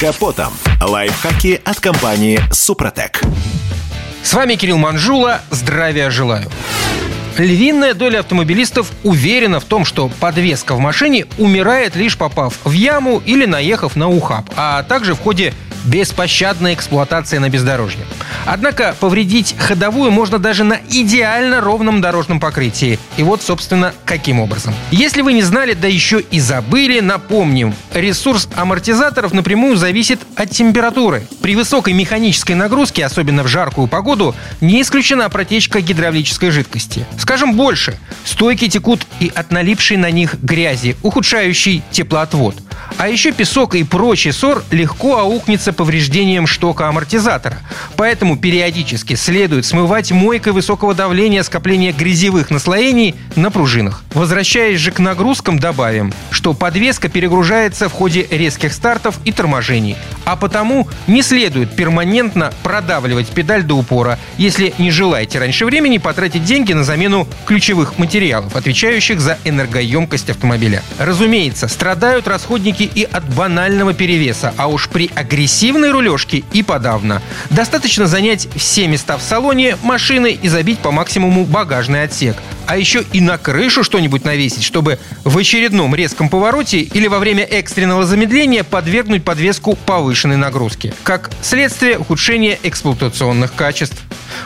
капотом. Лайфхаки от компании «Супротек». С вами Кирилл Манжула. Здравия желаю. Львиная доля автомобилистов уверена в том, что подвеска в машине умирает лишь попав в яму или наехав на ухаб, а также в ходе беспощадной эксплуатации на бездорожье. Однако повредить ходовую можно даже на идеально ровном дорожном покрытии. И вот, собственно, каким образом. Если вы не знали, да еще и забыли, напомним. Ресурс амортизаторов напрямую зависит от температуры. При высокой механической нагрузке, особенно в жаркую погоду, не исключена протечка гидравлической жидкости. Скажем больше, стойки текут и от налипшей на них грязи, ухудшающей теплоотвод – а еще песок и прочий сор легко аукнется повреждением штока амортизатора. Поэтому периодически следует смывать мойкой высокого давления скопление грязевых наслоений на пружинах. Возвращаясь же к нагрузкам, добавим, что подвеска перегружается в ходе резких стартов и торможений. А потому не следует перманентно продавливать педаль до упора, если не желаете раньше времени потратить деньги на замену ключевых материалов, отвечающих за энергоемкость автомобиля. Разумеется, страдают расходники и от банального перевеса, а уж при агрессивной рулежке и подавно. Достаточно занять все места в салоне машины и забить по максимуму багажный отсек. А еще и на крышу что-нибудь навесить, чтобы в очередном резком повороте или во время экстренного замедления подвергнуть подвеску повышенной нагрузке. Как следствие ухудшения эксплуатационных качеств.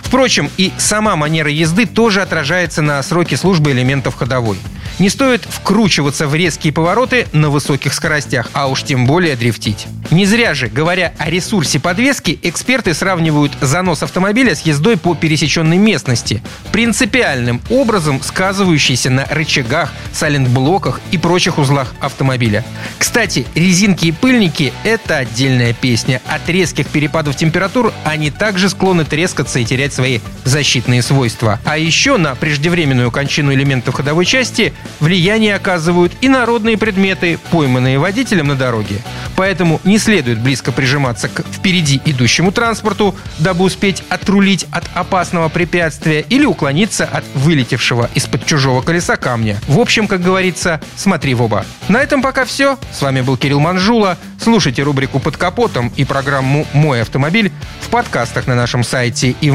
Впрочем, и сама манера езды тоже отражается на сроке службы элементов ходовой. Не стоит вкручиваться в резкие повороты на высоких скоростях, а уж тем более дрифтить. Не зря же, говоря о ресурсе подвески, эксперты сравнивают занос автомобиля с ездой по пересеченной местности, принципиальным образом сказывающийся на рычагах, сайлентблоках и прочих узлах автомобиля. Кстати, резинки и пыльники – это отдельная песня. От резких перепадов температур они также склонны трескаться и терять свои защитные свойства. А еще на преждевременную кончину элементов ходовой части влияние оказывают и народные предметы, пойманные водителем на дороге. Поэтому не следует близко прижиматься к впереди идущему транспорту, дабы успеть отрулить от опасного препятствия или уклониться от вылетевшего из-под чужого колеса камня. В общем, как говорится, смотри в оба. На этом пока все. С вами был Кирилл Манжула. Слушайте рубрику «Под капотом» и программу «Мой автомобиль» в подкастах на нашем сайте и в